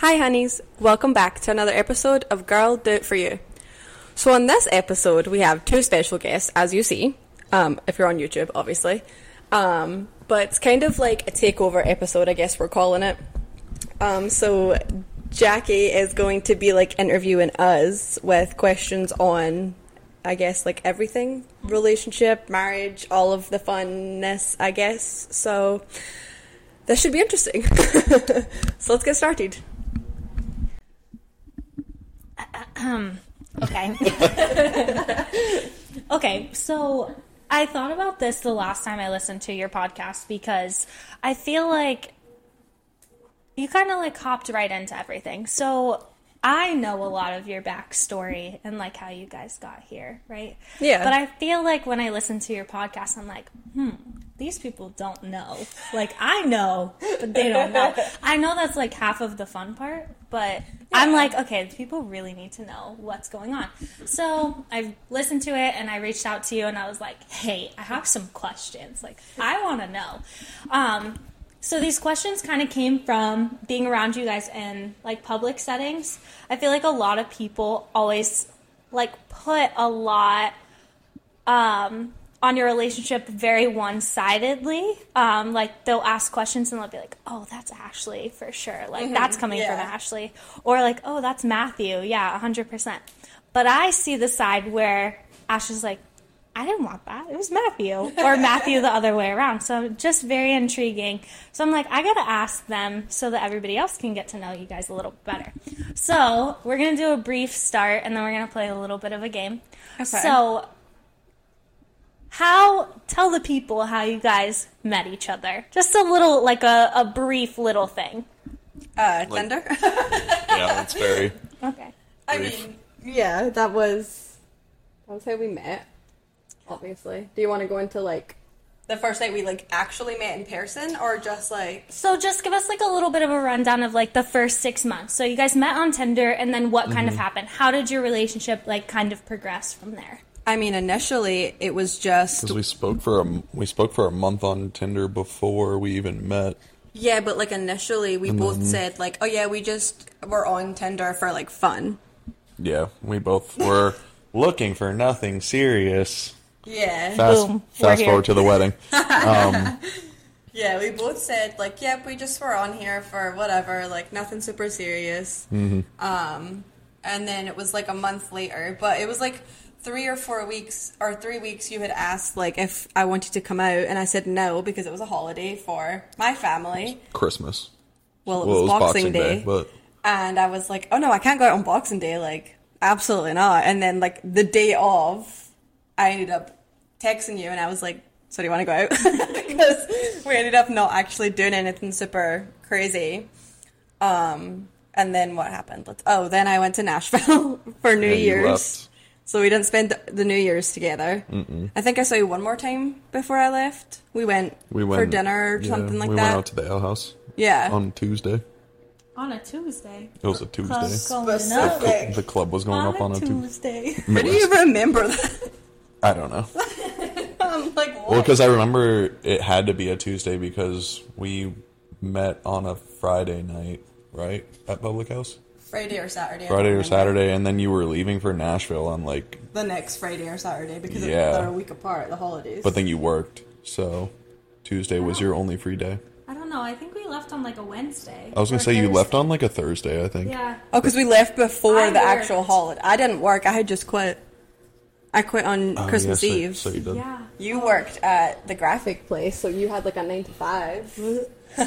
Hi, honeys. Welcome back to another episode of Girl Do It For You. So, on this episode, we have two special guests, as you see, um, if you're on YouTube, obviously. Um, but it's kind of like a takeover episode, I guess we're calling it. Um, so, Jackie is going to be like interviewing us with questions on, I guess, like everything relationship, marriage, all of the funness, I guess. So, this should be interesting. so, let's get started. Okay. okay, so I thought about this the last time I listened to your podcast because I feel like you kind of like hopped right into everything. So I know a lot of your backstory and like how you guys got here, right? Yeah. But I feel like when I listen to your podcast, I'm like, hmm, these people don't know. Like I know, but they don't know. I know that's like half of the fun part, but I'm like, okay, people really need to know what's going on. So I listened to it and I reached out to you and I was like, hey, I have some questions. Like I want to know. Um, so these questions kind of came from being around you guys in like public settings. I feel like a lot of people always like put a lot um, on your relationship very one-sidedly. Um, like they'll ask questions and they'll be like, "Oh, that's Ashlea for sure. Like that's coming from. Ashlea," or like, "Oh, that's Matthew. Yeah, hundred percent." But I see the side where Ashlea's like, I didn't want that. It was Matthew. Or Matthew the other way around. So just very intriguing. So I'm like, I gotta ask them so that everybody else can get to know you guys a little better. So we're gonna do a brief start and then we're gonna play a little bit of a game. So how tell the people how you guys met each other. Just a little like a, a brief little thing. Uh, Tinder? Yeah, that's very. Okay. I mean, yeah, that was that was how we met. Obviously, do you want to go into like the first night we like actually met in person, or just like So just give us like a little bit of a rundown of like the first six months. So you guys met on Tinder and then what kind of happened? How did your relationship like kind of progress from there? I mean, initially it was just Because we spoke for a we spoke for a month on Tinder before we even met. yeah, but like initially we both said like, oh yeah, we just were on Tinder for like fun. Yeah, we both were looking for nothing serious. Yeah, Fast, Boom, we're fast here. forward to the wedding. yeah, we both said like, yep, we just were on here for whatever, like nothing super serious. Um, and then it was like a month later, but it was like three or four weeks or three weeks. You had asked like if I wanted to come out, and I said no because it was a holiday for my family. Christmas. Well, it Well, was, Boxing, Day, but and I was like, oh no, I can't go out on Boxing Day. Like, absolutely not. And then like the day of, I ended up texting you, and I was like, so do you want to go out? because we ended up not actually doing anything super crazy. Um, and then what happened? Let's, oh, then I went to Nashville for New you Year's. Left. So we didn't spend the New Year's together. Mm-mm. I think I saw you one more time before I left. We went, we went for dinner or yeah, something like we that. We went out to the ale house yeah. on Tuesday. On a Tuesday. It was a Tuesday. going up. Specific. The club was going up on a Tuesday. Tuesday. How do you remember that? I don't know. I'm like, what? Well, because I remember it had to be a Tuesday because we met on a Friday night, right? At Public House? Friday or Saturday. Friday or. Saturday, and then you were leaving for Nashville on like, The next Friday or Saturday because Yeah. they're a week apart, the holidays. but then you worked, so Tuesday was oh. your only free day. I don't know. I think we left on like a Wednesday. I was gonna or say you left on like a Thursday, I think. Yeah. oh, because we left before I the actual holiday. I didn't work. I had just quit. I quit on Oh, Christmas yeah, so- Eve. So, you did. Yeah. you worked at the graphic place, so you had like a nine to five.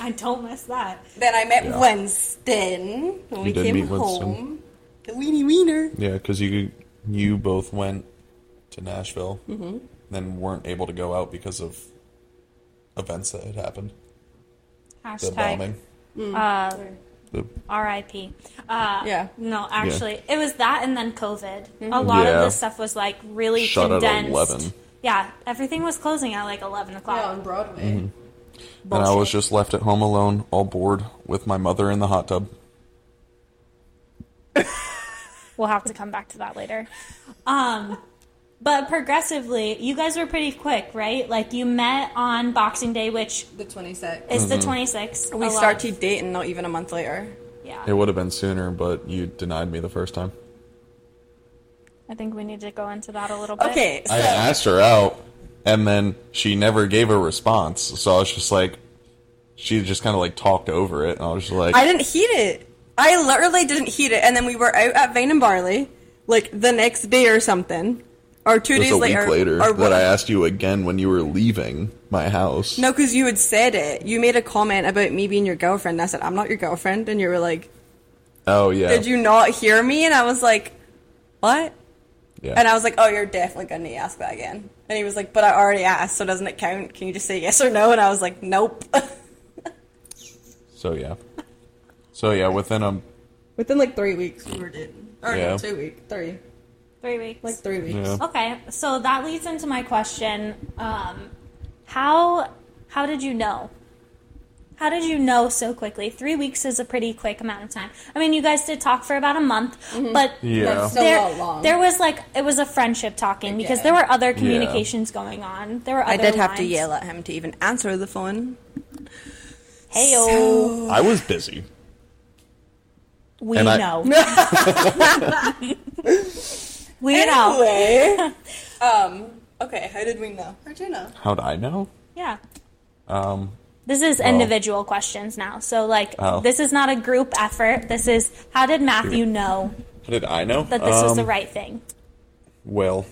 I don't miss that. then I met Yeah. Winston when we You did came meet Winston. home. The weenie wiener. Yeah, because you you both went to Nashville, Mm-hmm. then weren't able to go out because of events that had happened. The Hashtag bombing. uh, The, R.I.P. Uh, Yeah. No, actually, it was that and then COVID. A lot Yeah. of this stuff was like really Shut at condensed. 11. Yeah, everything was closing at like eleven o'clock. Yeah, on Broadway. And I was just left at home alone, all bored, with my mother in the hot tub. We'll have to come back to that later. Um, but progressively, you guys were pretty quick, right? Like you met on Boxing Day, which The 26th. is Mm-hmm. the 26th. We A lot- started dating not even a month later. Yeah. It would have been sooner, but you denied me the first time. I think we need to go into that a little bit. Okay, so I asked her out, and then she never gave a response. So I was just like, she just kind of like talked over it, and I was just like, I didn't heat it. I literally didn't heat it, and then we were out at Vane and Barley, like the next day or something, or two it was days a week later. later or that I asked you again when you were leaving my house. No, because you had said it. You made a comment about me being your girlfriend. And I said I'm not your girlfriend, and you were like, Oh yeah. "Did you not hear me?" And I was like, "What?" Yeah. And I was like, "Oh, you're definitely gonna ask that again." And he was like, "But I already asked, so doesn't it count? Can you just say yes or no?" And I was like, "Nope." so yeah. So yeah, within a Within like three weeks, we were dating. Or Yeah. no, two weeks, three, Three weeks. like three weeks. yeah. Okay, so that leads into my question. Um, how how did you know? How did you know so quickly? Three weeks is a pretty quick amount of time. I mean, you guys did talk for about a month, but Yeah. So there, long. there was like it was a friendship talking because there were other communications going on. There were other I did have to yell at him to even answer the phone. Hey yo, I was busy. we and I- know. we know. Anyway, um, okay, how did we know? How'd you know? How'd I know? Yeah. Um, This is individual questions now. So like Oh. this is not a group effort. This is how did Matthew know how did I know that this was the Um, right thing? Well,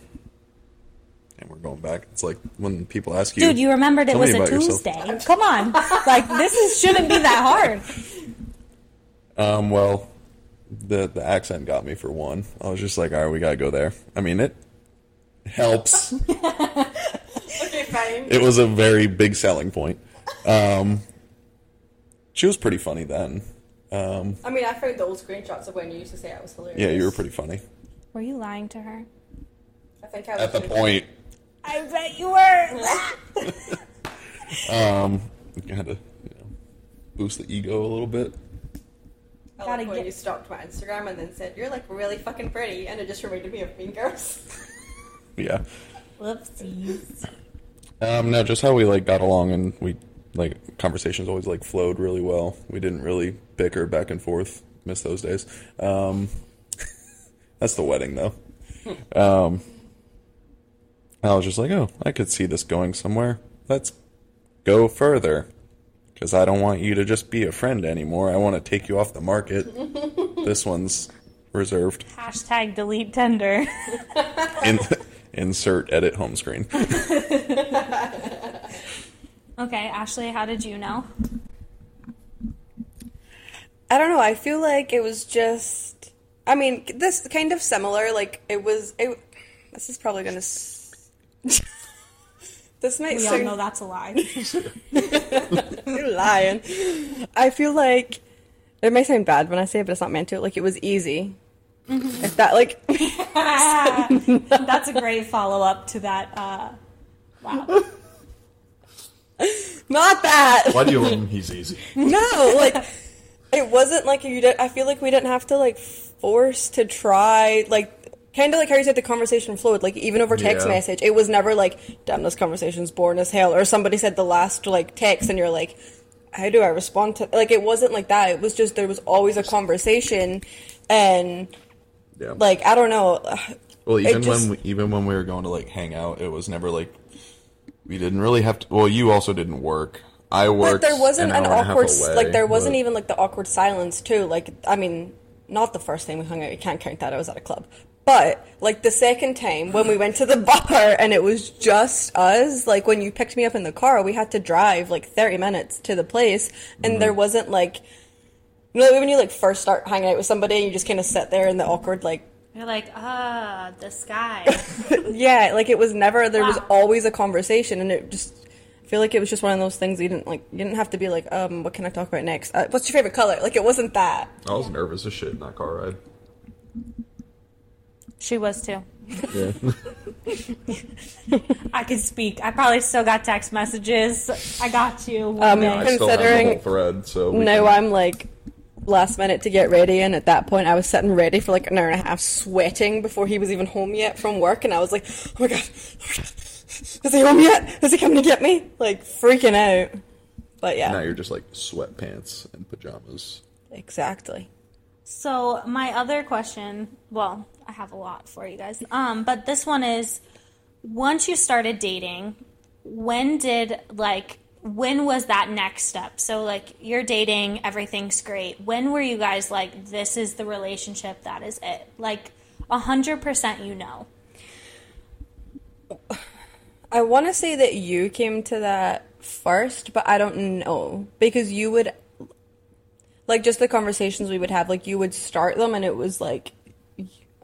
and we're going back. It's like when people ask you, Dude, you remembered it was a about yourself. Tuesday. Come on. like this is shouldn't be that hard. Um, well, the the accent got me for one. I was just like, all right, we gotta go there. I mean, it helps. Okay, fine. it was a very big selling point. Um, she was pretty funny then. Um, I mean, I found the old screenshots of when you used to say I was hilarious. yeah, you were pretty funny Were you lying to her? I think I was at the too. point. I bet you were. Um, you had to you know, boost the ego a little bit. I Gotta like when get- you stalked my Instagram and then said you're like really fucking pretty, and it just reminded me of Mean Girls. Yeah. Whoopsies. Um, no, just how we like got along and we like conversations always like flowed really well. We didn't really bicker back and forth. Miss those days. Um, that's the wedding though. Um, I was just like, oh, I could see this going somewhere. Let's go further. Because I don't want you to just be a friend anymore. I want to take you off the market. this one's reserved. Hashtag delete Tinder. In- insert edit home screen. Okay, Ashlea, how did you know? I don't know. I feel like it was just. I mean, this kind of similar. Like it was. It. This is probably gonna. S- this might We all know that's a lie. You're lying. I feel like it may sound bad when I say it, but it's not meant to. Like it was easy. If that like that's a great follow up to that. Uh, wow. Not that. Why do you let him? He's easy. No, like it wasn't like you did. I feel like we didn't have to like force to try. Like kind of like how you said the conversation flowed. Like even over text Yeah. message, it was never like, "Damn, this conversation's boring as hell," or somebody said the last like text, and you're like. How do I respond to like it wasn't like that. It was just there was always a conversation and Yeah. like I don't know. Well, even just- when we, even when we were going to like hang out, it was never like we didn't really have to. Well, you also didn't work. I worked. But there wasn't an, an hour and a half awkward away, like there wasn't but- even like the awkward silence too. Like I mean, not the first time we hung out. You can't count that. I was at a club. But like the second time when we went to the bar and it was just us, like when you picked me up in the car, we had to drive like 30 minutes to the place and Mm-hmm. there wasn't like you know when you like first start hanging out with somebody and you just kind of sit there in the awkward like You're like, ah, the sky. yeah, like it was never there was always a conversation and it just I feel like it was just one of those things you didn't like you didn't have to be like um what can I talk about next? Uh, what's your favorite color? Like it wasn't that. I was nervous as shit in that car ride. she was too. Yeah. I could speak. I probably still got text messages. I got you. One Um, day. I still have the Considering- whole thread, so No, can- I'm like last minute to get ready, and at that point, I was sitting ready for like an hour and a half, sweating before he was even home yet from work, and I was like, "Oh my god, oh my god. is he home yet? Is he coming to get me?" Like freaking out. But yeah. now you're just like sweatpants and pajamas. Exactly. So my other question, well, I have a lot for you guys. Um, but this one is once you started dating, when did like when was that next step? So like you're dating, everything's great. When were you guys like this is the relationship, that is it? Like a hundred percent you know. I want to say that you came to that first, but I don't know because you would like just the conversations we would have like you would start them and it was like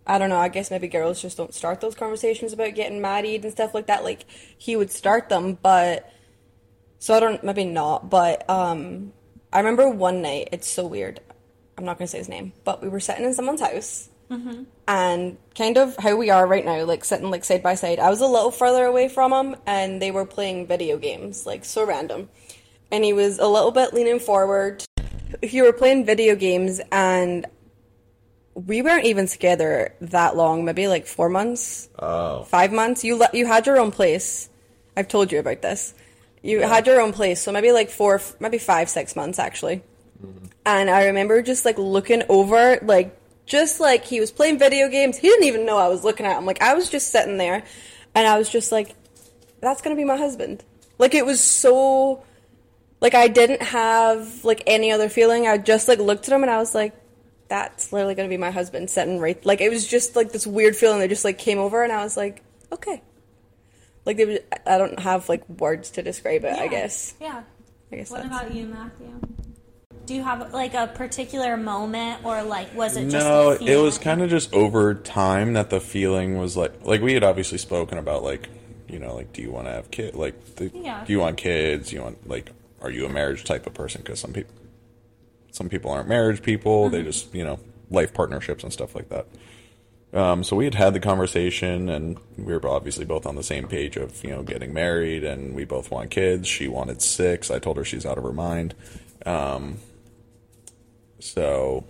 I don't know, I guess maybe girls just don't start those conversations about getting married and stuff like that. Like he would start them, but so I don't maybe not, but um I remember one night, it's so weird. I'm not going to say his name, but we were sitting in someone's house. And kind of how we are right now, like sitting like side by side. I was a little further away from him and they were playing video games, like so random. And he was a little bit leaning forward. He were playing video games and we weren't even together that long, maybe like four months, Oh. five months. You le- you had your own place. I've told you about this. You had your own place, so maybe like four, maybe five, six months actually. Mm-hmm. And I remember just like looking over, like just like he was playing video games. He didn't even know I was looking at him. Like I was just sitting there, and I was just like, "That's gonna be my husband." Like it was so, like I didn't have like any other feeling. I just like looked at him and I was like, "That's literally gonna be my husband sitting right." Like it was just like this weird feeling that just like came over, and I was like, "Okay." Like there was, I don't have like words to describe it. I guess. Yeah. I guess What that's. about you, Matthew? Do you have like a particular moment or like was it just No, a it was kind of just over time that the feeling was like like we had obviously spoken about like you know like do you want to have kid like the, Yeah. do you want kids? Do you want like are you a marriage type of person? Because some people some people aren't marriage people. Mm-hmm. They just you know life partnerships and stuff like that. Um, so we had had the conversation, and we were obviously both on the same page of you know getting married, and we both want kids. She wanted six. I told her she's out of her mind. Um, so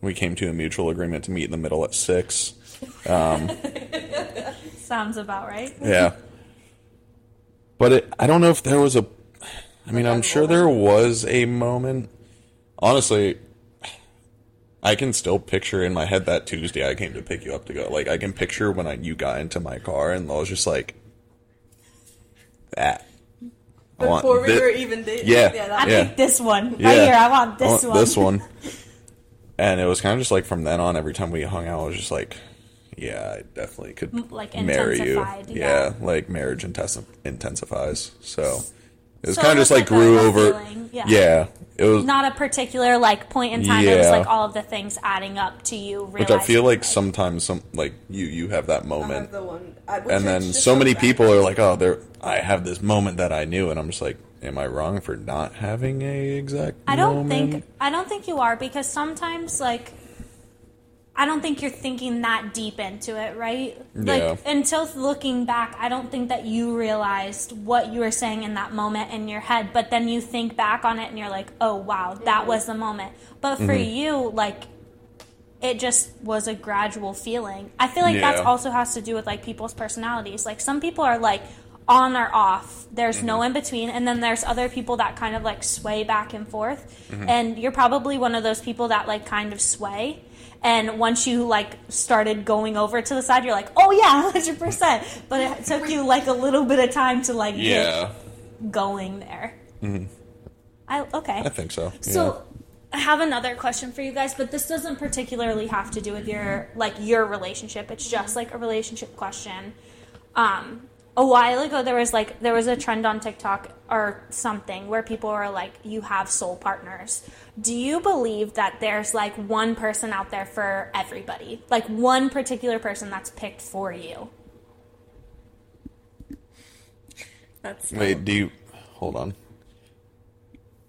we came to a mutual agreement to meet in the middle at six. Sounds about right. Yeah. But it, I don't know if there was a. I mean, I'm sure there was a moment. Honestly, I can still picture in my head that Tuesday I came to pick you up to go. Like, I can picture when I you got into my car and I was just like, that. I want Before we thi- were even dating. Yeah. that I Yeah. picked this one right Yeah. here. I want I this want one. This one. And it was kind of just like from then on, every time we hung out, I was just like, yeah, I definitely could like, marry you. intensified, Yeah. yeah. like marriage intensi- intensifies. So it was So kind of just like like grew over. feeling, yeah. yeah, it was. Not a particular like point in time. It was like all of the things adding up to you. which I feel realizing, like sometimes some like you you have that I moment, have the one. I- and then so many bad. people are like, oh, there. I have this moment that I knew, and I'm just like, am I wrong for not having a exact? I don't moment? think I don't think you are because sometimes like I don't think you're thinking that deep into it, right? Yeah. Like until looking back, I don't think that you realized what you were saying in that moment in your head, but then you think back on it and you're like, "Oh, wow, that was the moment." But for Mm-hmm. you, like it just was a gradual feeling. I feel like that also has to do with like people's personalities. Like some people are like on or off. There's no Mm-hmm. in between, and then there's other people that kind of like sway back and forth. Mm-hmm. And you're probably one of those people that like kind of sway. And once you like started going over to the side, you're like, oh yeah, hundred percent. But it took you like a little bit of time to like Yeah, get going there. Mm-hmm. I okay. I think so. So I have another question for you guys, but this doesn't particularly have to do with your like your relationship. It's just like a relationship question. Um a while ago there was like there was a trend on TikTok or something where people were like you have soul partners. Do you believe that there's like one person out there for everybody? Like one particular person that's picked for you? That's yeah. Wait, do you hold on?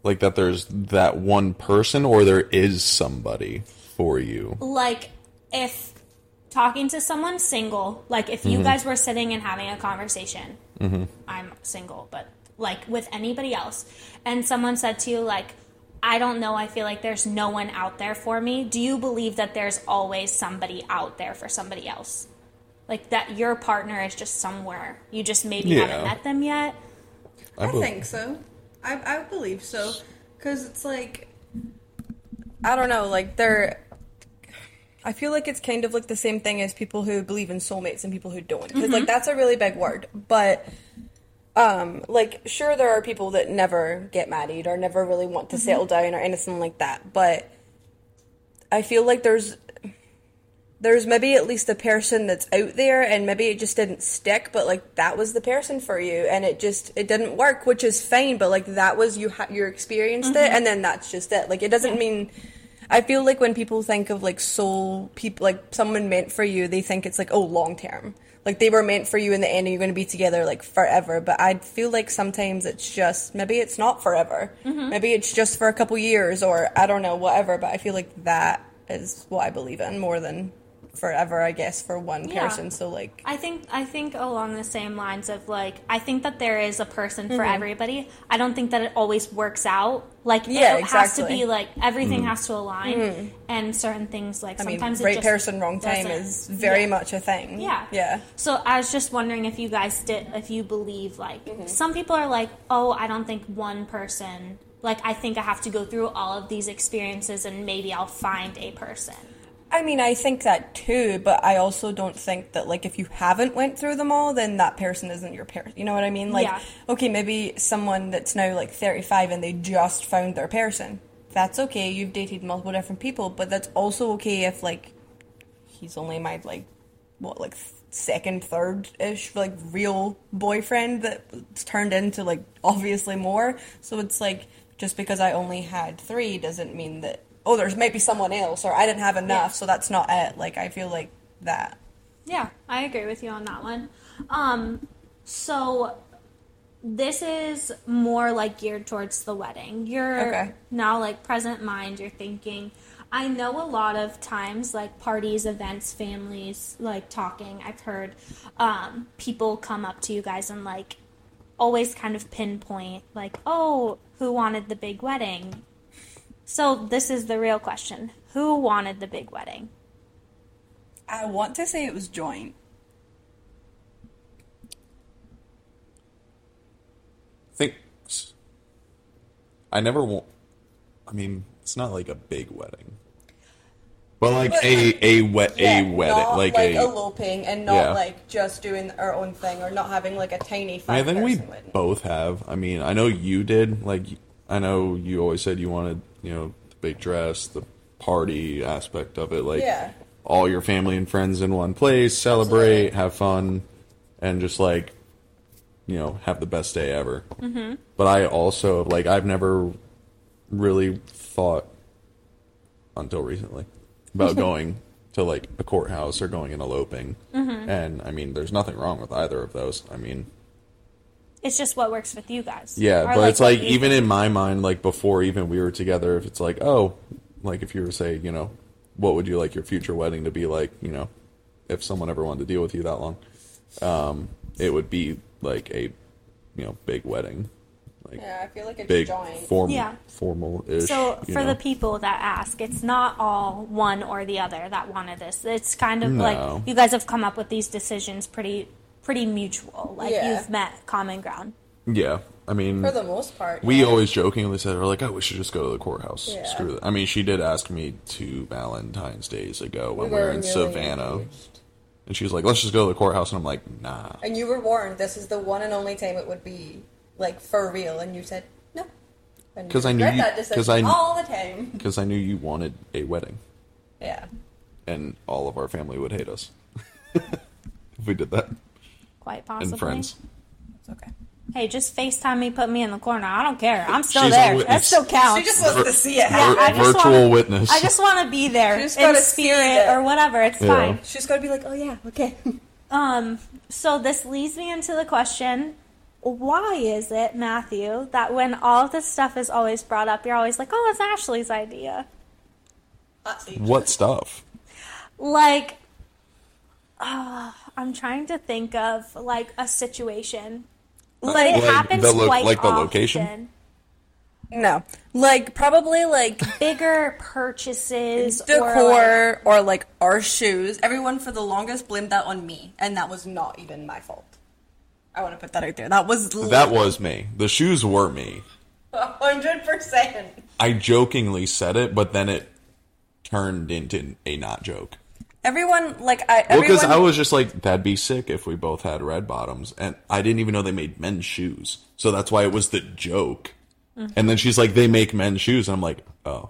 Like that? There's that one person, or there is somebody for you. like if talking to someone single, like if you mm-hmm. guys were sitting and having a conversation, mm-hmm. I'm single, but like with anybody else, and someone said to you, like, I don't know, I feel like there's no one out there for me. Do you believe that there's always somebody out there for somebody else? Like that your partner is just somewhere. You just maybe Yeah. haven't met them yet. I bel- think so. I I believe so because it's like I don't know, like they're. I feel like it's kind of like the same thing as people who believe in soulmates and people who don't, because like mm-hmm. that's a really big word. But, um, like sure there are people that never get married or never really want to mm-hmm. settle down or anything like that. But I feel like there's there's maybe at least a person that's out there and maybe it just didn't stick but like that was the person for you and it just it didn't work which is fine but like that was you ha- you experienced it mm-hmm. and then that's just it. Like it doesn't mean i feel like when people think of like soul people like someone meant for you they think it's like oh long term. Like they were meant for you in the end and you're going to be together like forever. But i feel like sometimes it's just maybe it's not forever. Mm-hmm. Maybe it's just for a couple years or i don't know whatever. But i feel like that is what i believe in more than forever i guess for one Yeah. person so like I think I think along the same lines of like I think that there is a person Mm-hmm. for everybody. I don't think that it always works out. Like Yeah, it has to. Mm-hmm. be like everything has to align, and certain things like i mean sometimes right just person wrong time doesn't. is very Yeah. much a thing Yeah. yeah So I was just wondering if you guys did, if you believe like Mm-hmm. some people are like, oh, I don't think one person. Like I think I have to go through all of these experiences and maybe I'll find a person. I mean, I think that too, but I also don't think that like if you haven't went through them all, then that person isn't your person. You know what I mean? Like, Yeah. okay, maybe someone that's now like 35 and they just found their person. That's okay. You've dated multiple different people, but that's also okay if like he's only my like what like second, third ish like real boyfriend that's turned into like obviously more. So it's like just because I only had three doesn't mean that oh there's maybe someone else or I didn't have enough, Yeah. so that's not it. Like I feel like that. Yeah, I agree with you on that one. Um, so this is more like geared towards the wedding. You're Okay. now like present mind. You're thinking. I know a lot of times, like parties, events, families, like talking. I've heard um, people come up to you guys and like always kind of pinpoint, like, oh, who wanted the big wedding? So this is the real question: Who wanted the big wedding? I want to say it was joint. think I never want. I mean, it's not like a big wedding, but like But, a a wet Yeah, a wedding, not like, like, a. eloping and not Yeah. like just doing our own thing or not having like a tiny I think we wedding. both have. I mean, I know you did. Like, I know you always said you wanted, you know, the big dress, the party aspect of it, like Yeah. all your family and friends in one place, celebrate, Absolutely. have fun, and just like, you know, have the best day ever. Mm-hmm. But I also like I've never really thought until recently about going to like a courthouse or going and eloping. Mm-hmm. And I mean, there's nothing wrong with either of those. I mean, It's just what works with you guys. yeah, Or, but it's like you even in my mind, like before even we were together, if it's like, oh, like if you were to say, you know, what would you like your future wedding to be like, you know, if someone ever wanted to deal with you that long, um, it would be like a, you know, big wedding, like Yeah, I feel like it's big joint. form, Yeah. formal ish. So for know? the people that ask, it's not all one or the other that wanted this. It's kind of No. like you guys have come up with these decisions pretty pretty mutual. Like Yeah. you've met common ground. yeah, I mean, For the most part. we yeah. always jokingly said, we're like, oh, we should just go to the courthouse. Yeah. Screw that. I mean, she did ask me two Valentine's days ago when we were were in newly Savannah. engaged. And she was like, let's just go to the courthouse. And I'm like, nah. And you were warned this is the one and only time it would be like for real, and you said no. And 'Cause I knew regret you- that I all the time. Because I knew you wanted a wedding. Yeah. And all of our family would hate us. if we did that. Quite possibly. And friends. It's okay. Hey, just FaceTime me, put me in the corner. I don't care. I'm still She's there. That witness. still counts. She just wants to see it Yeah. I just virtual wanna- witness. I just want to be there just in gotta spirit it. or whatever. It's Yeah. fine. She's got to be like, oh yeah, okay. Um, so this leads me into the question why is it, Matthew, that when all of this stuff is always brought up, you're always like, oh, it's Ashlea's idea? What stuff? Like, uh, I'm trying to think of like a situation, but it happens the lo- quite like the often. location? No, like probably like Bigger purchases or like, decor or like our shoes. Everyone for the longest blamed that on me, and that was not even my fault. I want to put that out there. That was That was me. The shoes were me. hundred percent. I jokingly said it, but then it turned into a not joke. Everyone like I. Well, because everyone, I was just like, that'd be sick if we both had red bottoms, and I didn't even know they made men's shoes, so that's why it was the joke. And then she's like, they make men's shoes, and I'm like, oh,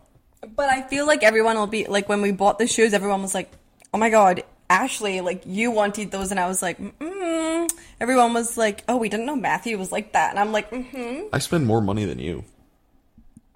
But I feel like everyone will be like when we bought the shoes, everyone was like, "Oh my god, Ashlea, like you wanted those," and I was like, mm Everyone was like, "Oh, we didn't know Matthew was like that," and I'm like, "Mm-hmm, I spend more money than you,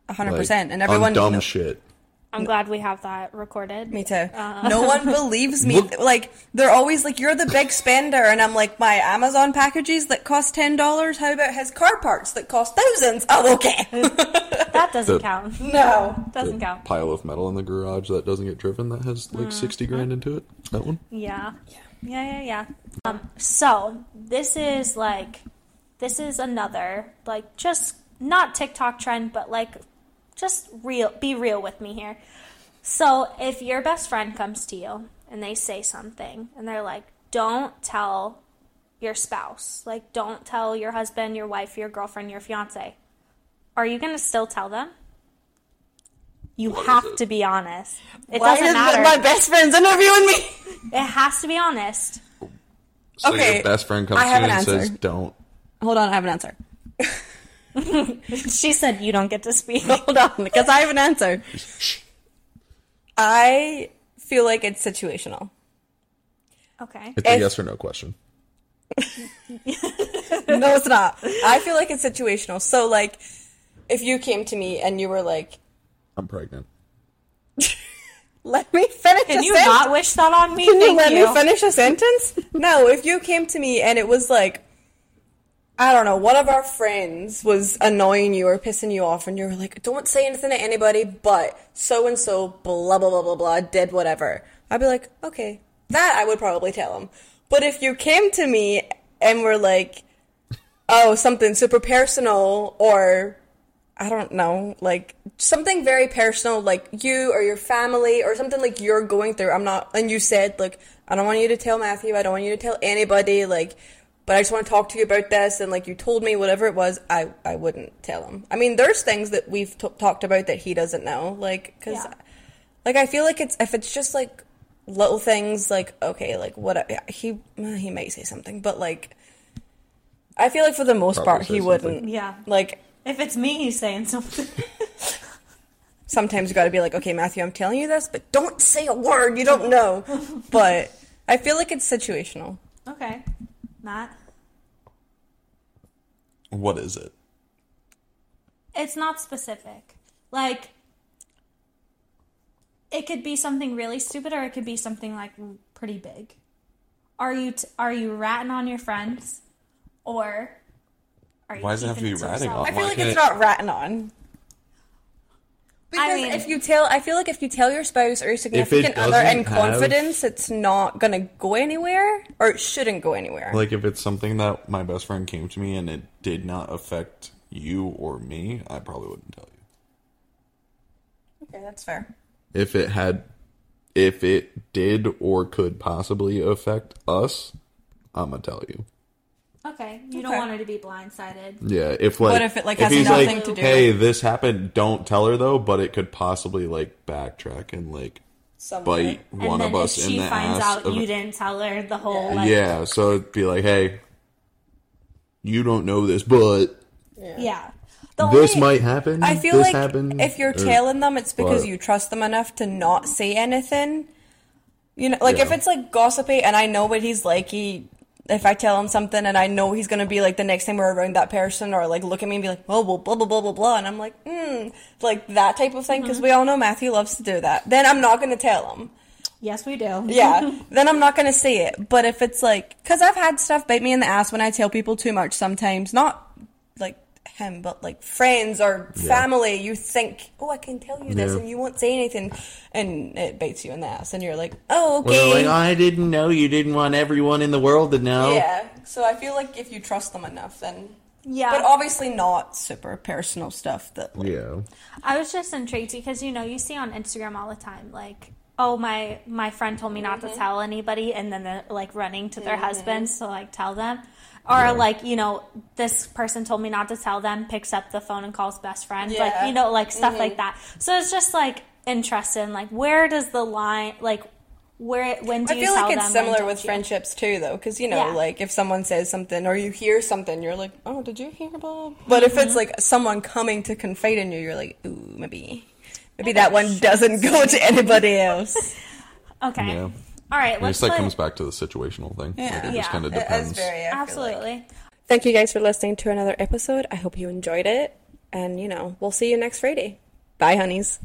hundred percent." And everyone, on dumb shit. I'm glad we have that recorded. Me too. No one believes me. Like they're always like, "You're the big spender," and I'm like, "My Amazon packages that cost ten dollars. How about his car parts that cost thousands? Oh, okay. That doesn't The- count. no, Doesn't count. Pile of metal in the garage that doesn't get driven that has like sixty grand into it. That one. Yeah. Yeah, yeah, yeah. Um, so this is like, this is another like just not TikTok trend, but like just real. Be real with me here. So if your best friend comes to you and they say something and they're like, "Don't tell your spouse," like, "Don't tell your husband, your wife, your girlfriend, your fiance," are you gonna still tell them? You What is have to be honest. It why doesn't is matter. my best friend's interviewing me? It has to be honest. So Okay, your best friend comes I to have you an and says, answer. "Don't." Hold on, I have an answer. She said you don't get to speak. Hold on, because I have an answer. I feel like it's situational. Okay. It's a If- yes or no question. No, it's not. I feel like it's situational. So, like, if you came to me and you were like, I'm pregnant. "Let me finish," Can a you sentence. not wish that on me? Can you Thank let you. me finish a sentence? no, if you came to me and it was like, I don't know, one of our friends was annoying you or pissing you off, and you were like, don't say anything to anybody, but so and so, blah, blah, blah, blah, blah, did whatever. I'd be like, okay, that I would probably tell him. But if you came to me and were like, oh, something super personal, or I don't know, like something very personal, like you or your family or something like you're going through. I'm not, and you said, like, I don't want you to tell Matthew, I don't want you to tell anybody, like, but I just want to talk to you about this, and like you told me whatever it was, I, I wouldn't tell him. I mean, there's things that we've t- talked about that he doesn't know, like, because, Yeah. like, I feel like it's, if it's just like little things, like, okay, like, what, he, eh, he might say something, but like, I feel like for the most Probably part, he something. wouldn't. Yeah. Like, If it's me, he's saying something. sometimes you got to be like, okay, Matthew, I'm telling you this, but don't say a word you don't know. but I feel like it's situational. okay. Matt? What is it? It's not specific. Like, it could be something really stupid or it could be something like pretty big. Are you t- are you ratting on your friends or are you Why does it have to be to ratting yourself? on? I feel Why like it's it- not ratting on. Because mean- if you tell, I feel like if you tell your spouse or your significant other in doesn't have- confidence, it's not gonna go anywhere, or it shouldn't go anywhere. Like if it's something that my best friend came to me and it did not affect you or me, I probably wouldn't tell you. okay, that's fair. If it had if it did or could possibly affect us, I'm gonna tell you. Okay, you don't Okay. want her to be blindsided. Yeah, if like What if it, like, has he's nothing like, to do Hey, with- this happened. Don't tell her though, but it could possibly like backtrack and like Somewhere. bite And one then of us if in she the finds ass. out of- you didn't tell her the whole like yeah, so it'd be like, hey, you don't know this, but yeah. The this only- might happen. I feel this like happened, if you're or- telling them, it's because what? you trust them enough to not say anything. You know, like if Yeah. it's like gossipy, and I know what he's like, he. If I tell him something and I know he's gonna be like the next time we're around that person or like look at me and be like, oh, well, blah blah blah blah blah, and I'm like, mm, like that type of thing, because we all know Matthew loves to do that. Then I'm not gonna tell him. Yes, we do. Yeah, then I'm not gonna say it. But if it's like, because I've had stuff bite me in the ass when I tell people too much sometimes, not him, but like friends or family, you think, oh, I can tell you this, Yeah. and you won't say anything, and it bites you in the ass, and you're like, oh, Well, okay. like, I didn't know. You didn't want everyone in the world to know. yeah, so I feel like if you trust them enough, then. Yeah. But obviously not super personal stuff that. Like, Yeah. I was just intrigued because you know you see on Instagram all the time like oh my my friend told me not Mm-hmm. to tell anybody and then they're like running to their husbands to like tell them or like you know this person told me not to tell them picks up the phone and calls best friend Yeah. like you know like stuff Mm-hmm. like that so it's just like interesting like where does the line like where when do I you feel tell like it's similar with you? friendships too, though, because you know, Yeah. like if someone says something or you hear something, you're like, "Oh, did you hear about?" But if Mm-hmm. it's like someone coming to confide in you, you're like, "Ooh, maybe, maybe that one doesn't go to anybody else." Okay. Yeah. All right. I guess Let's that let, comes back to the situational thing. Yeah. Like, it Yeah. just kind of depends. very I feel like. absolutely. Thank you guys for listening to another episode. I hope you enjoyed it. And, you know, we'll see you next Friday. Bye, honeys.